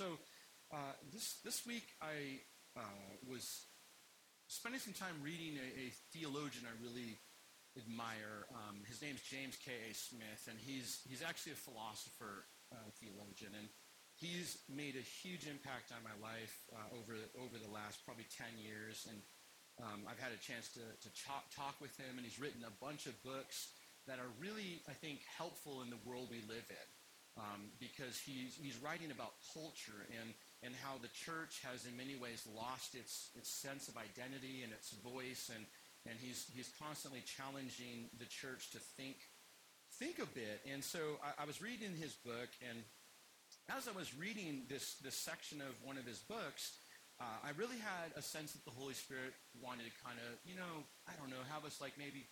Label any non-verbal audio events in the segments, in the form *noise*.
So uh, this this week I uh, was spending some time reading a, a theologian I really admire. Um, his name's James K. A. Smith, and he's he's actually a philosopher uh, theologian, and he's made a huge impact on my life uh, over over the last probably ten years, and um, I've had a chance to to talk, talk with him, and he's written a bunch of books that are really I think helpful in the world we live in. Um, because he's, he's writing about culture and, and how the church has in many ways lost its, its sense of identity and its voice and, and he's, he's constantly challenging the church to think, think a bit. And so I, I was reading his book, and as I was reading this, this section of one of his books, uh, I really had a sense that the Holy Spirit wanted to kind of, you know, I don't know, have us like maybe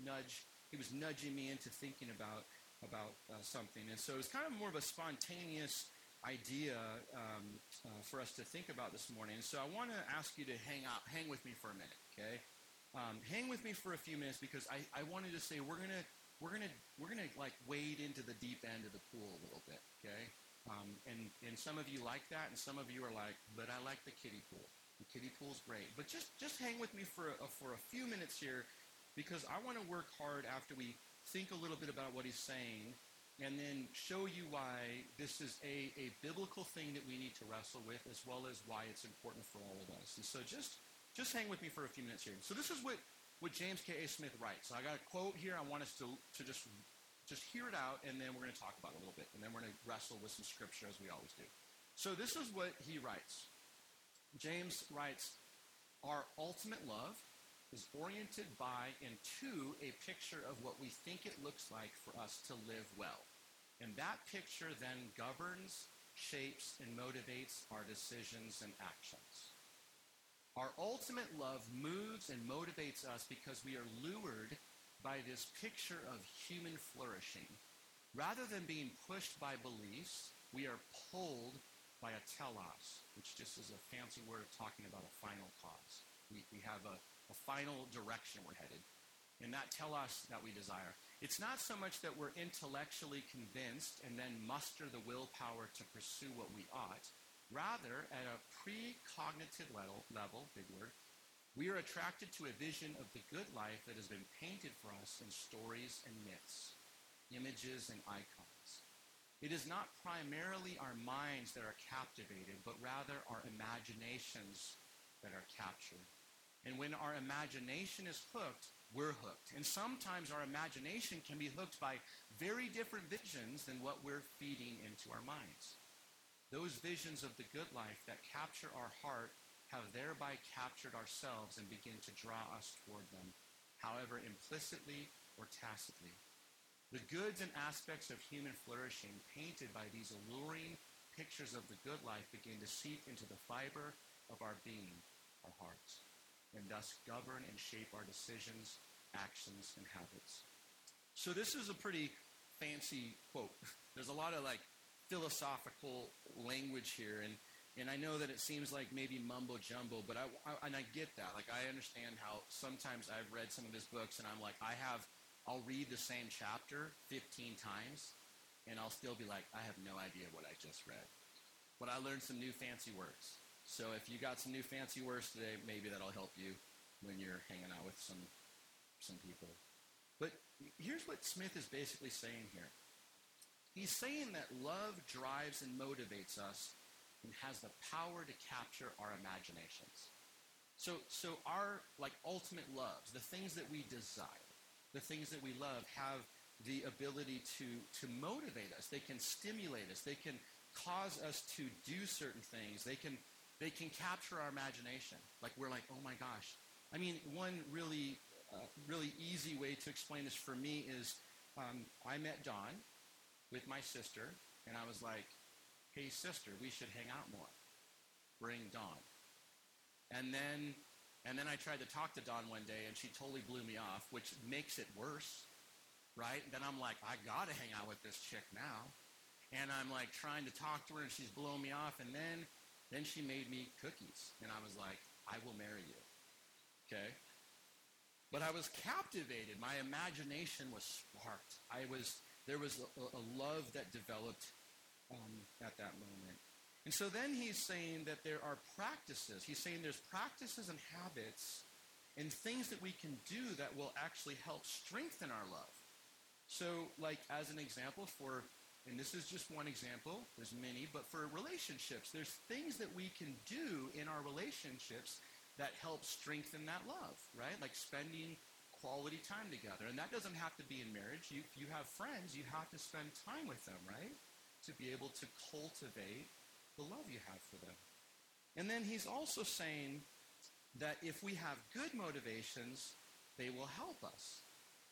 nudge. He was nudging me into thinking about about uh, something, and so it was kind of more of a spontaneous idea um, uh, for us to think about this morning. And so I want to ask you to hang out, hang with me for a minute, okay? Um, hang with me for a few minutes because I, I wanted to say we're gonna we're gonna we're gonna like wade into the deep end of the pool a little bit, okay? Um, and and some of you like that, and some of you are like, but I like the kiddie pool. The kiddie pool's great, but just just hang with me for a, for a few minutes here, because I want to work hard after we think a little bit about what he's saying, and then show you why this is a, a biblical thing that we need to wrestle with, as well as why it's important for all of us. And so just just hang with me for a few minutes here. So this is what, what James K. A. Smith writes. So I got a quote here. I want us to, to just, just hear it out, and then we're going to talk about it a little bit. And then we're going to wrestle with some scripture, as we always do. So this is what he writes. James writes, Our ultimate love is oriented by and to a picture of what we think it looks like for us to live well. And that picture then governs, shapes, and motivates our decisions and actions. Our ultimate love moves and motivates us because we are lured by this picture of human flourishing. Rather than being pushed by beliefs, we are pulled by a telos, which just is a fancy word of talking about a final cause. We, we have a, a final direction we're headed. And that us that we desire. It's not so much that we're intellectually convinced and then muster the willpower to pursue what we ought Rather, at a precognitive level, level, big word, we are attracted to a vision of the good life that has been painted for us in stories and myths, images and icons. It is not primarily our minds that are captivated, but rather our imaginations that are captured. And when our imagination is hooked, we're hooked. And sometimes our imagination can be hooked by very different visions than what we're feeding into our minds. Those visions of the good life that capture our heart have thereby captured ourselves and begin to draw us toward them, however implicitly or tacitly. The goods and aspects of human flourishing painted by these alluring pictures of the good life begin to seep into the fiber of our being, our hearts, and thus govern and shape our decisions, actions, and habits. So this is a pretty fancy quote. *laughs* There's a lot of like philosophical language here, and and I know that it seems like maybe mumbo jumbo, but I, I, and I get that. Like I understand how sometimes I've read some of his books, and I'm like, I have, I'll read the same chapter 15 times, and I'll still be like, I have no idea what I just read. But I learned some new fancy words. So if you got some new fancy words today, maybe that'll help you when you're hanging out with some some people. But here's what Smith is basically saying here. He's saying that love drives and motivates us and has the power to capture our imaginations. So, so our like ultimate loves, the things that we desire, the things that we love, have the ability to to motivate us. They can stimulate us. They can cause us to do certain things. They can they can capture our imagination. Like we're like, oh my gosh. I mean, one really uh, really easy way to explain this for me is um, I met Dawn with my sister, and I was like, hey, sister, we should hang out more. Bring Dawn. And then, and then I tried to talk to Dawn one day, and she totally blew me off, which makes it worse, right? Then I'm like, I got to hang out with this chick now. And I'm like trying to talk to her, and she's blowing me off. And then, then she made me cookies, and I was like, I will marry you. Okay? But I was captivated. My imagination was sparked. I was there was a, a love that developed um, at that moment. And so then he's saying that there are practices. He's saying there's practices and habits and things that we can do that will actually help strengthen our love. So, like, as an example, for, and this is just one example, there's many, but for relationships, there's things that we can do in our relationships that help strengthen that love, right? Like spending quality time together. And that doesn't have to be in marriage. You, you have friends, you have to spend time with them, right? To be able to cultivate the love you have for them. And then he's also saying that if we have good motivations, they will help us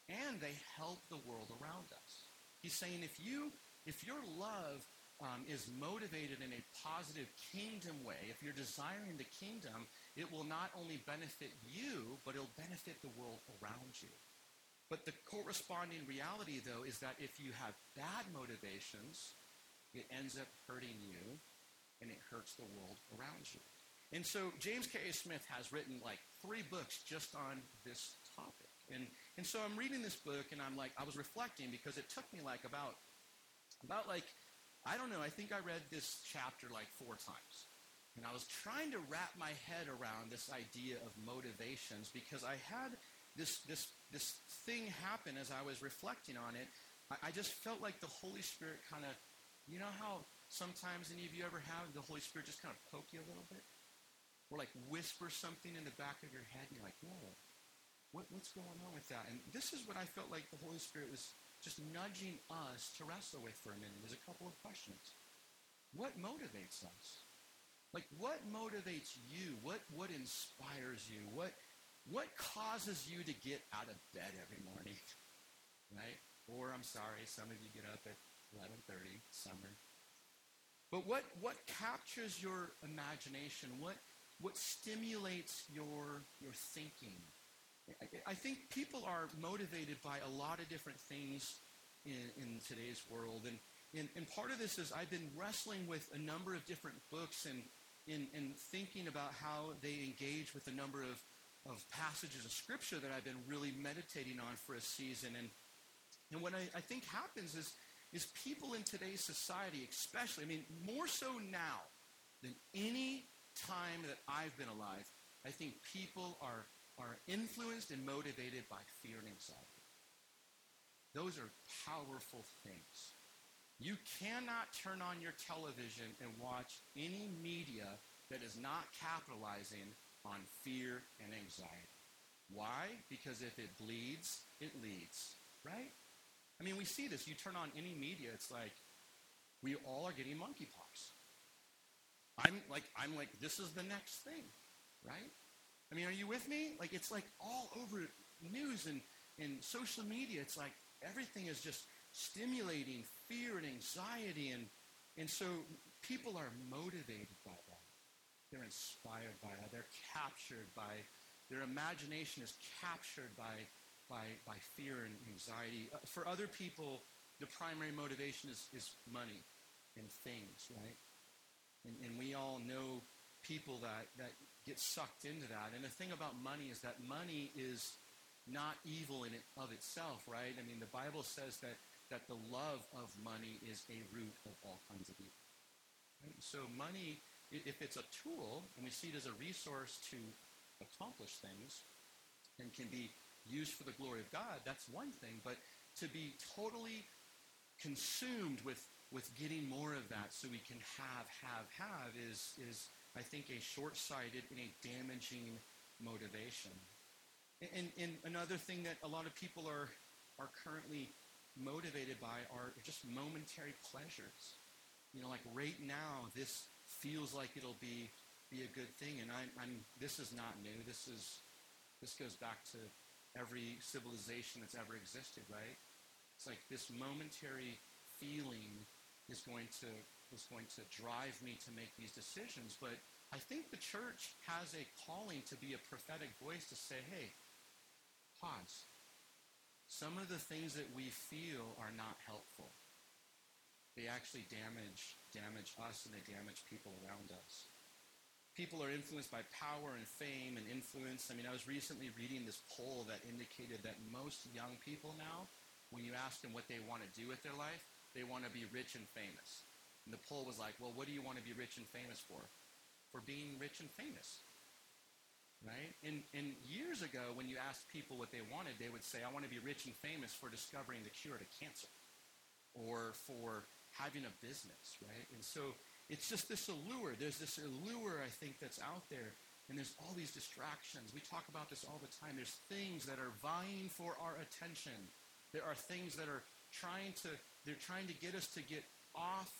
and they help the world around us. He's saying if you if your love um, is motivated in a positive kingdom way, if you're desiring the kingdom, it will not only benefit you, but it'll benefit the world around you. But the corresponding reality, though, is that if you have bad motivations, it ends up hurting you and it hurts the world around you. And so James K.A. Smith has written like three books just on this topic. And, and so I'm reading this book and I'm like, I was reflecting because it took me like about, about like, I don't know, I think I read this chapter like four times. And I was trying to wrap my head around this idea of motivations because I had this, this, this thing happen as I was reflecting on it. I, I just felt like the Holy Spirit kind of, you know how sometimes any of you ever have the Holy Spirit just kind of poke you a little bit? Or like whisper something in the back of your head and you're like, whoa, what, what's going on with that? And this is what I felt like the Holy Spirit was just nudging us to wrestle with for a minute. There's a couple of questions. What motivates us? Like what motivates you? What what inspires you? What what causes you to get out of bed every morning? *laughs* Right? Or I'm sorry, some of you get up at 11:30 summer. But what what captures your imagination? What what stimulates your your thinking? I think people are motivated by a lot of different things in, in today's world. And, and, and, part of this is I've been wrestling with a number of different books and, and, and thinking about how they engage with a number of, of passages of Scripture that I've been really meditating on for a season. And, and what I, I think happens is, is people in today's society, especially, I mean, more so now than any time that I've been alive, I think people are are influenced and motivated by fear and anxiety. Those are powerful things. You cannot turn on your television and watch any media that is not capitalizing on fear and anxiety. Why? Because if it bleeds, it leads, right? I mean, we see this. You turn on any media, it's like we all are getting monkeypox. I'm like, I'm like, this is the next thing, right? I mean, are you with me? Like, it's like all over news and, and social media. It's like everything is just stimulating fear and anxiety. And, and so people are motivated by that. They're inspired by that. They're captured by, their imagination is captured by, by, by fear and anxiety. Uh, for other people, the primary motivation is, is money and things, right? And, and we all know people that, that get sucked into that. And the thing about money is that money is not evil in it of itself, right? I mean, the Bible says that, that the love of money is a root of all kinds of evil. Right? So money, if it's a tool, and we see it as a resource to accomplish things, and can be used for the glory of God, that's one thing. But to be totally consumed with, with getting more of that so we can have, have, have is, is I think, a short-sighted and a damaging motivation. And, and, another thing that a lot of people are, are currently motivated by are just momentary pleasures. You know, like right now, this feels like it'll be, be a good thing. And I'm, I'm, this is not new. This, is, this goes back to every civilization that's ever existed, right? It's like this momentary feeling is going to is going to drive me to make these decisions. But I think the church has a calling to be a prophetic voice to say, hey, pause. Some of the things that we feel are not helpful. They actually damage, damage us and they damage people around us. People are influenced by power and fame and influence. I mean, I was recently reading this poll that indicated that most young people now, when you ask them what they want to do with their life, they want to be rich and famous And the poll was like, well, what do you want to be rich and famous for? For being rich and famous. Right? And, and years ago, when you asked people what they wanted, they would say, I want to be rich and famous for discovering the cure to cancer or for having a business, right? And so it's just this allure. There's this allure, I think, that's out there. And there's all these distractions. We talk about this all the time. There's things that are vying for our attention. There are things that are trying to, they're trying to get us to get off,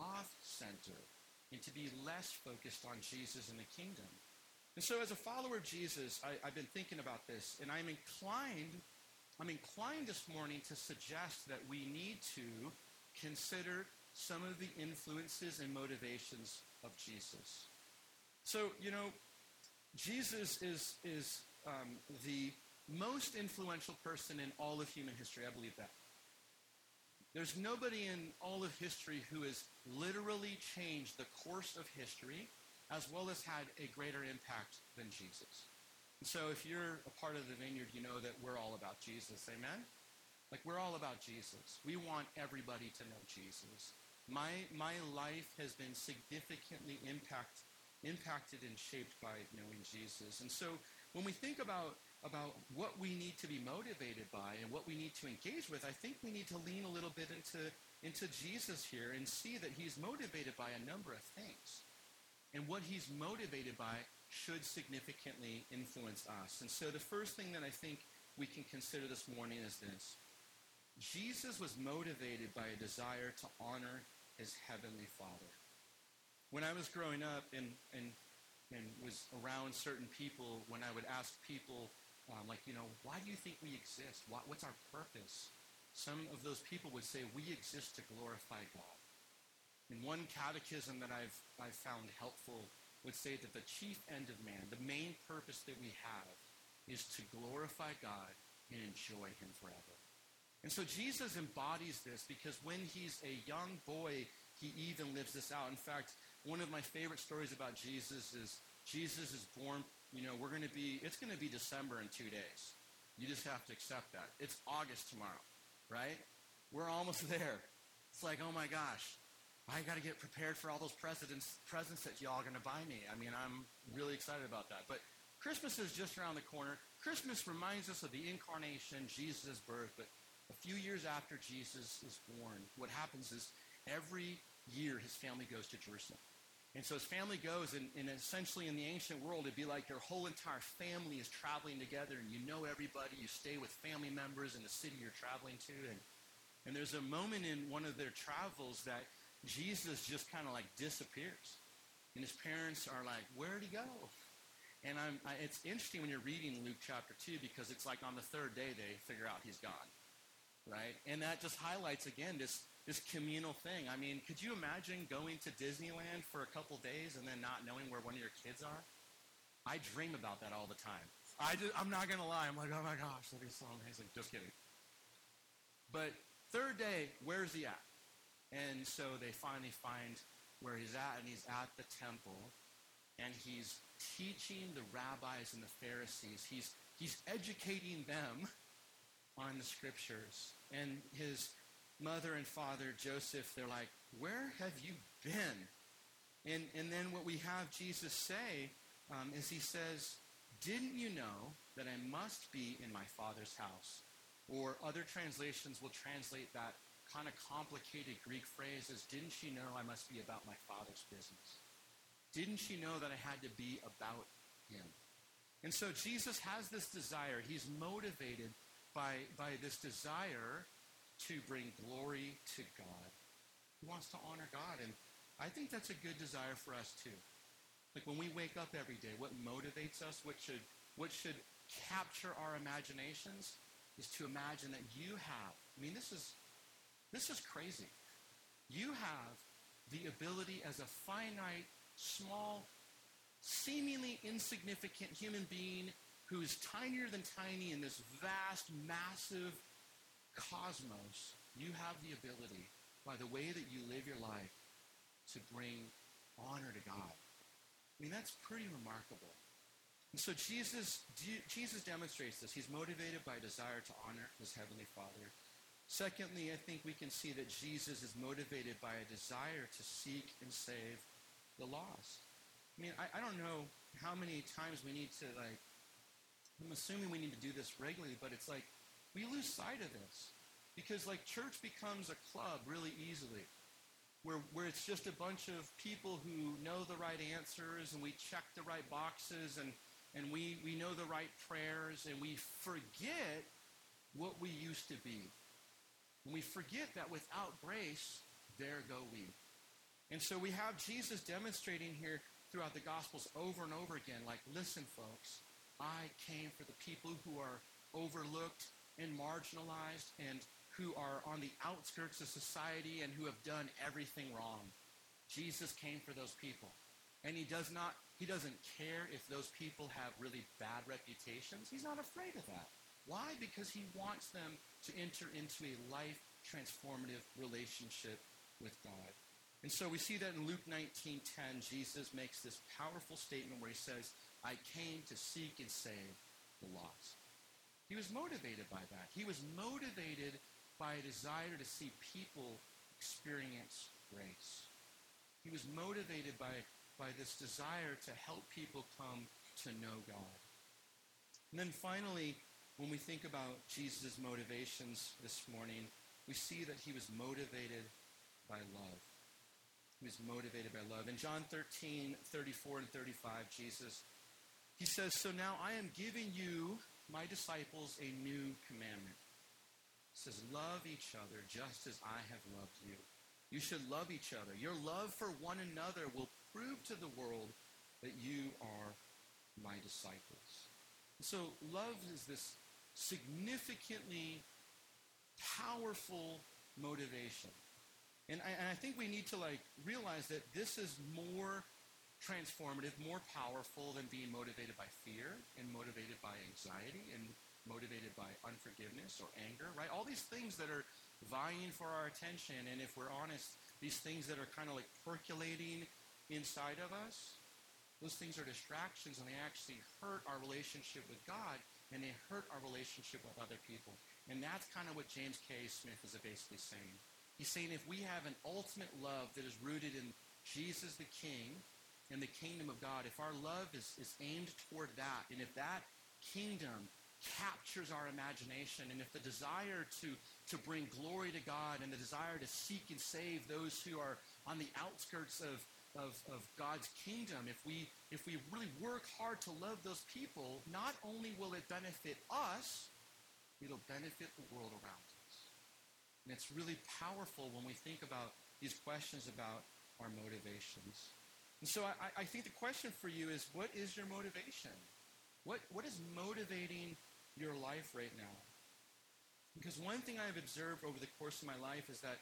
off center and to be less focused on Jesus and the kingdom. And so as a follower of Jesus, I, have been thinking about this, and I'm inclined, I'm inclined this morning to suggest that we need to consider some of the influences and motivations of Jesus. So, you know, Jesus is, is um, the most influential person in all of human history. I believe that. There's nobody in all of history who has literally changed the course of history as well as had a greater impact than Jesus. And so if you're a part of the vineyard, you know that we're all about Jesus. Amen? Like we're all about Jesus. We want everybody to know Jesus. My, my life has been significantly impact, impacted and shaped by knowing Jesus. And so when we think about, about what we need to be motivated by and what we need to engage with, I think we need to lean a little bit into, into Jesus here and see that he's motivated by a number of things. And what he's motivated by should significantly influence us. And so the first thing that I think we can consider this morning is this. Jesus was motivated by a desire to honor his heavenly Father. When I was growing up and, and, and was around certain people, when I would ask people, um, like, you know, why do you think we exist? What, what's our purpose? Some of those people would say, we exist to glorify God. And one catechism that I've, I've found helpful would say that the chief end of man, the main purpose that we have, is to glorify God and enjoy him forever. And so Jesus embodies this because when he's a young boy, he even lives this out. In fact, one of my favorite stories about Jesus is Jesus is born, you know, we're going to be, it's going to be December in two days. You just have to accept that. It's August tomorrow, right? We're almost *laughs* there. It's like, oh my gosh, I got to get prepared for all those presents, presents that y'all are going to buy me. I mean, I'm really excited about that. But Christmas is just around the corner. Christmas reminds us of the incarnation, Jesus' birth. But a few years after Jesus is born, what happens is every year his family goes to Jerusalem. And so his family goes, and, and, essentially in the ancient world, it'd be like your whole entire family is traveling together, and you know everybody. You stay with family members in the city you're traveling to. And, and there's a moment in one of their travels that Jesus just kind of like disappears. And his parents are like, where'd he go? And I, it's interesting when you're reading Luke chapter 2 because it's like on the third day they figure out he's gone. Right? And that just highlights again this, this communal thing. I mean, could you imagine going to Disneyland for a couple days and then not knowing where one of your kids are? I dream about that all the time. I just, I'm not to lie. I'm like, oh my gosh, that'd be so amazing. Just kidding. But third day, where's he at? And so they finally find where he's at, and he's at the temple, and he's teaching the rabbis and the Pharisees. He's, he's educating them *laughs* on the scriptures. And his mother and father, Joseph, they're like, Where have you been? And, and then what we have Jesus say um, is he says, Didn't you know that I must be in my father's house? Or other translations will translate that kind of complicated Greek phrase is, didn't she know I must be about my father's business? Didn't she know that I had to be about him? And so Jesus has this desire. He's motivated by, by this desire to bring glory to God. He wants to honor God. And I think that's a good desire for us too. Like when we wake up every day, what motivates us, what should, what should capture our imaginations is to imagine that you have, I mean, this is this is crazy. You have the ability as a finite, small, seemingly insignificant human being who is tinier than tiny in this vast, massive cosmos, you have the ability, by the way that you live your life, to bring honor to God. I mean, that's pretty remarkable. And so Jesus, Jesus demonstrates this. He's motivated by a desire to honor his heavenly Father Secondly, I think we can see that Jesus is motivated by a desire to seek and save the lost. I mean, I, I don't know how many times we need to, like, I'm assuming we need to do this regularly, but it's like we lose sight of this. Because, like, church becomes a club really easily where, where it's just a bunch of people who know the right answers and we check the right boxes and, and we, we know the right prayers and we forget what we used to be. And we forget that without grace, there go we. And so we have Jesus demonstrating here throughout the Gospels over and over again, like, listen, folks, I came for the people who are overlooked and marginalized and who are on the outskirts of society and who have done everything wrong. Jesus came for those people. And he does not, he doesn't care if those people have really bad reputations. He's not afraid of that. Why? Because he wants them to enter into a life transformative relationship with God. And so we see that in Luke 19:10, Jesus makes this powerful statement where he says, I came to seek and save the lost. He was motivated by that. He was motivated by a desire to see people experience grace. He was motivated by, by this desire to help people come to know God. And then finally, when we think about Jesus' motivations this morning, we see that he was motivated by love. He was motivated by love. In John 13, 34 and 35, Jesus, he says, So now I am giving you, my disciples, a new commandment. He says, Love each other just as I have loved you. You should love each other. Your love for one another will prove to the world that you are my disciples. So love is this significantly powerful motivation. And I, and I, think we need to like realize that this is more transformative, more powerful than being motivated by fear and motivated by anxiety and motivated by unforgiveness or anger, right? All these things that are vying for our attention. And if we're honest, these things that are kind of like percolating inside of us, those things are distractions and they actually hurt our relationship with God and they hurt our relationship with other people. And that's kind of what James K. Smith is basically saying. He's saying if we have an ultimate love that is rooted in Jesus the King and the kingdom of God, if our love is, is aimed toward that, and if that kingdom captures our imagination, and if the desire to, to bring glory to God and the desire to seek and save those who are on the outskirts of, of, of God's kingdom, if we, if we really work hard to love those people, not only will it benefit us, it'll benefit the world around us. And it's really powerful when we think about these questions about our motivations. And so I, I think the question for you is what is your motivation? What, what is motivating your life right now? Because one thing I've observed over the course of my life is that,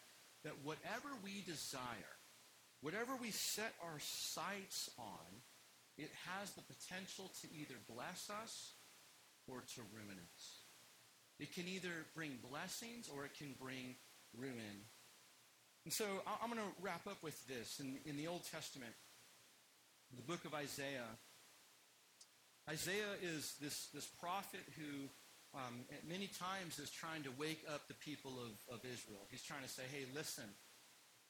that whatever we desire, whatever we set our sights on, it has the potential to either bless us or to ruin us. It can either bring blessings or it can bring ruin. And so I'm going to wrap up with this. In, in the Old Testament, the book of Isaiah, Isaiah is this, this prophet who um, many times is trying to wake up the people of, of Israel. He's trying to say, hey, listen,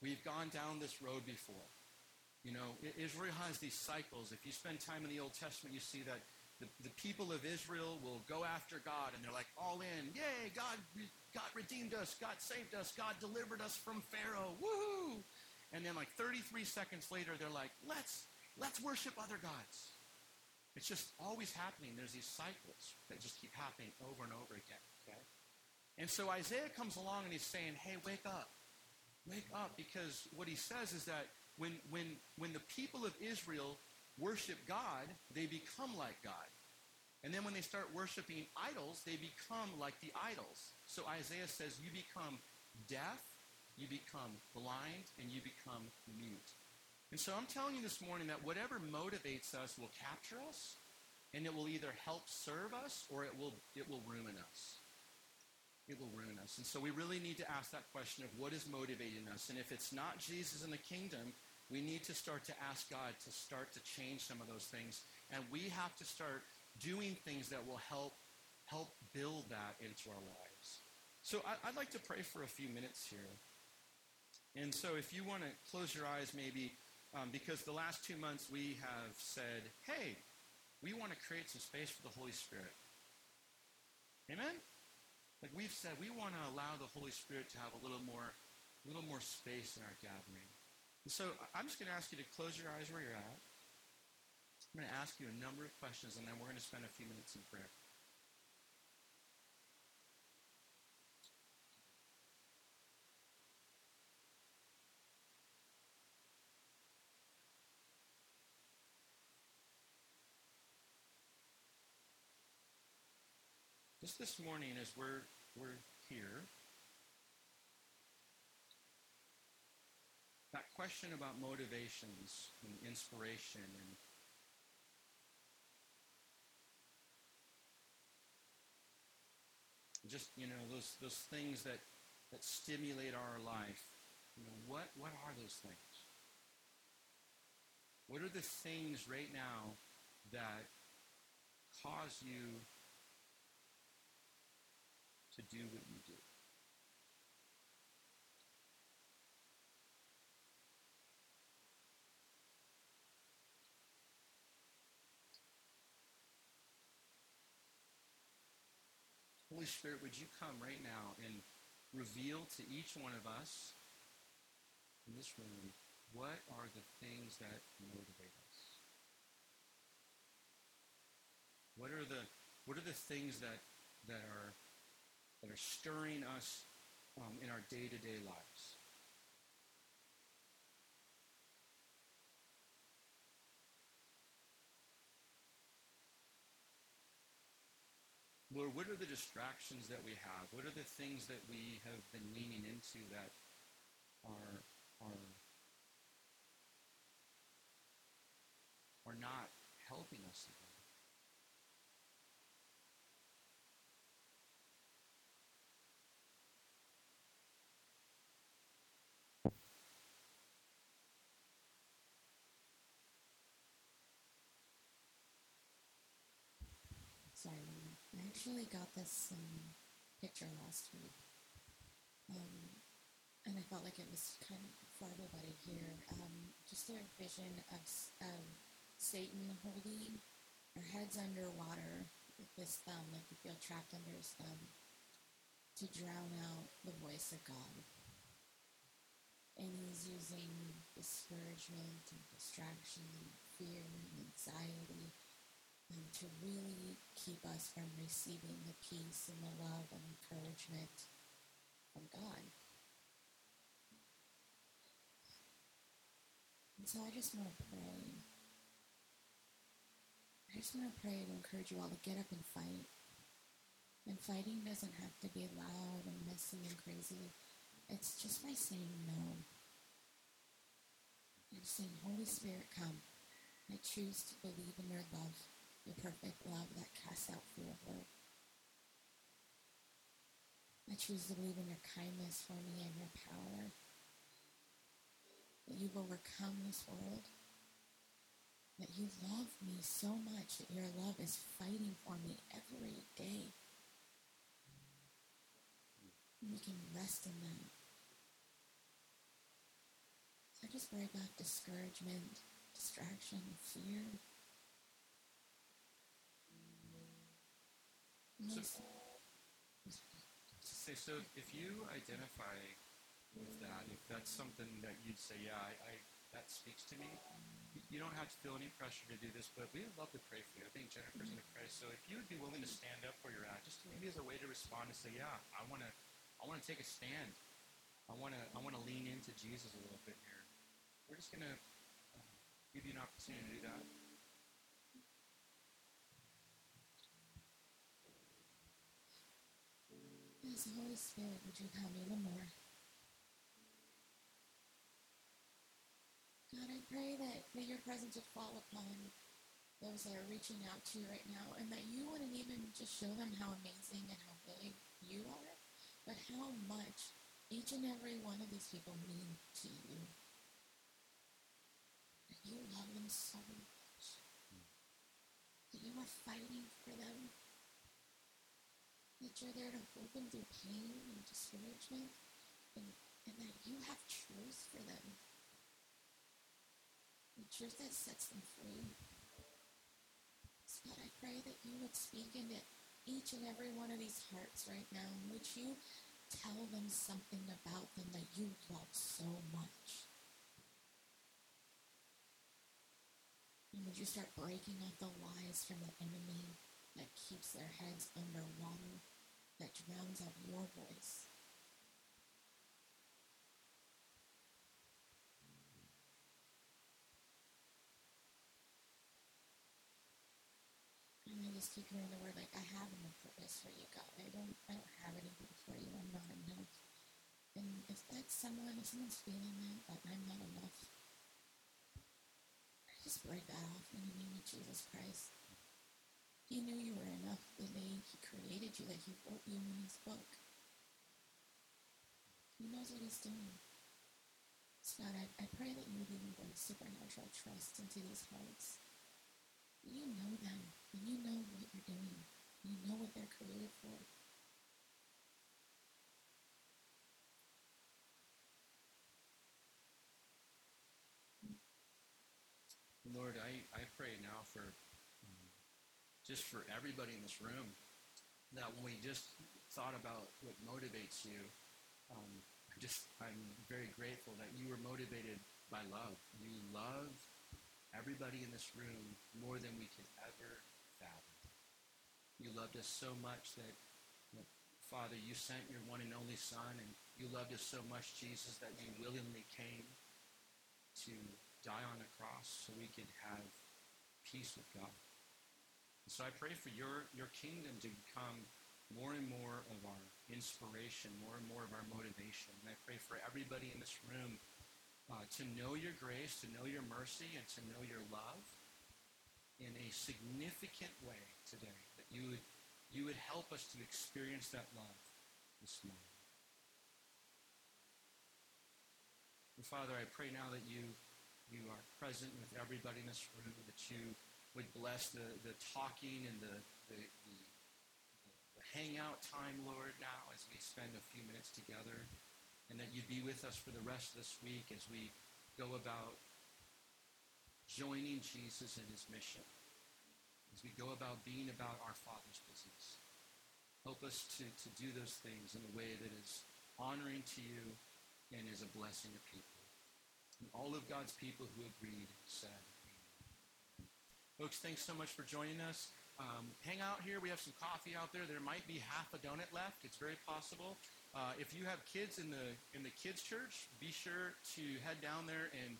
we've gone down this road before. You know, Israel has these cycles. If you spend time in the Old Testament, you see that the, the people of Israel will go after God and they're like all in. Yay, God, God redeemed us. God saved us. God delivered us from Pharaoh. Woohoo! And then like 33 seconds later, they're like, let's, let's worship other gods. It's just always happening. There's these cycles that just keep happening over and over again. Okay? And so Isaiah comes along and he's saying, hey, wake up. Wake up. Because what he says is that when, when, when the people of Israel worship God, they become like God. And then when they start worshiping idols, they become like the idols. So Isaiah says, you become deaf, you become blind, and you become mute. And so I'm telling you this morning that whatever motivates us will capture us, and it will either help serve us or it will, it will ruin us. It will ruin us. And so we really need to ask that question of what is motivating us. And if it's not Jesus in the kingdom, we need to start to ask God to start to change some of those things. And we have to start doing things that will help help build that into our lives. So I, would like to pray for a few minutes here. And so if you want to close your eyes, maybe, um, because the last two months we have said, hey, we want to create some space for the Holy Spirit. Amen? Like we've said, we want to allow the Holy Spirit to have a little more, a little more space in our gathering. And so I'm just going to ask you to close your eyes where you're at. I'm going to ask you a number of questions, and then we're going to spend a few minutes in prayer. Just this morning as we're, we're here, that question about motivations and inspiration and just you know those those things that that stimulate our life. You know what what are those things? What are the things right now that cause you to do what you do. Holy Spirit, would you come right now and reveal to each one of us in this room what are the things that motivate us? What are the what are the things that that are that are stirring us um, in our day to day lives. Lord, what are the distractions that we have? What are the things that we have been leaning into that are, are, are not helping us I actually got this um, picture last week. Um, and I felt like it was kind of for everybody here. Um, just a vision of, of Satan holding our heads underwater with his thumb, like you feel trapped under his thumb, to drown out the voice of God. And he's using discouragement and distraction and fear and anxiety um, to really keep us from receiving the peace and the love and encouragement from God. And so I just want to pray. I just want to pray and encourage you all to get up and fight. And fighting doesn't have to be loud and messy and crazy. It's just by saying no. And saying, Holy Spirit, come. I choose to believe in your love your perfect love that casts out fear, Lord. I choose to believe in your kindness for me and your power. That you've overcome this world. That you love me so much that your love is fighting for me every day. And we can rest in that. So I just break about discouragement, distraction, fear. So, say, so if you identify with that, if that's something that you'd say, yeah, I, I that speaks to me, you don't have to feel any pressure to do this, but we would love to pray for you. I think Jennifer's going to pray. So if you would be willing to stand up where you're at, just maybe as a way to respond and say, yeah, I want to, I want to take a stand. I want to, I want to lean into Jesus a little bit here. We're just going to uh, give you an opportunity to do that. Yes, Holy Spirit, would you come even more? God, I pray that, that your presence would fall upon those that are reaching out to you right now, and that you wouldn't even just show them how amazing and how big you are, but how much each and every one of these people mean to you. That you love them so much. That you are fighting for them that you're there to hold them through pain and discouragement, and, and that you have truth for them. The truth that sets them free. So God, I pray that you would speak into each and every one of these hearts right now, and would you tell them something about them that you love so much. And would you start breaking up the lies from the enemy that keeps their heads underwater, that drowns out your voice? And I just keep hearing the word like I have no purpose for you, God. I don't I don't have anything for you. I'm not enough. And if that's someone, if someone's feeling that, that I'm not enough, I just break that off in the name of Jesus Christ. He knew you were enough the day He created you, that He wrote you in His book. He knows what He's doing. So God, I, I pray that you would even bring supernatural trust into these hearts. You know them, and you know what you're doing. You know what they're created for. Lord, I, I pray now for just for everybody in this room that when we just thought about what motivates you, um, just I'm very grateful that you were motivated by love. You love everybody in this room more than we could ever fathom. You loved us so much that, that Father, you sent your one and only Son, and you loved us so much, Jesus, that you willingly came to die on the cross so we could have peace with God. And so I pray for your, your kingdom to become more and more of our inspiration, more and more of our motivation. And I pray for everybody in this room uh, to know your grace, to know your mercy, and to know your love in a significant way today. That you would, you would help us to experience that love this morning. And Father, I pray now that you you are present with everybody in this room, that you would bless the, the talking and the, the, the, the hangout time, Lord, now as we spend a few minutes together, and that you'd be with us for the rest of this week as we go about joining Jesus in his mission, as we go about being about our Father's business. Help us to, to do those things in a way that is honoring to you and is a blessing to people. And all of God's people who agreed said. Folks, thanks so much for joining us. Um, hang out here. We have some coffee out there. There might be half a donut left. It's very possible. Uh, if you have kids in the in the kids church, be sure to head down there and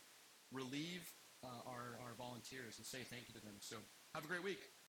relieve uh, our, our volunteers and say thank you to them. So have a great week.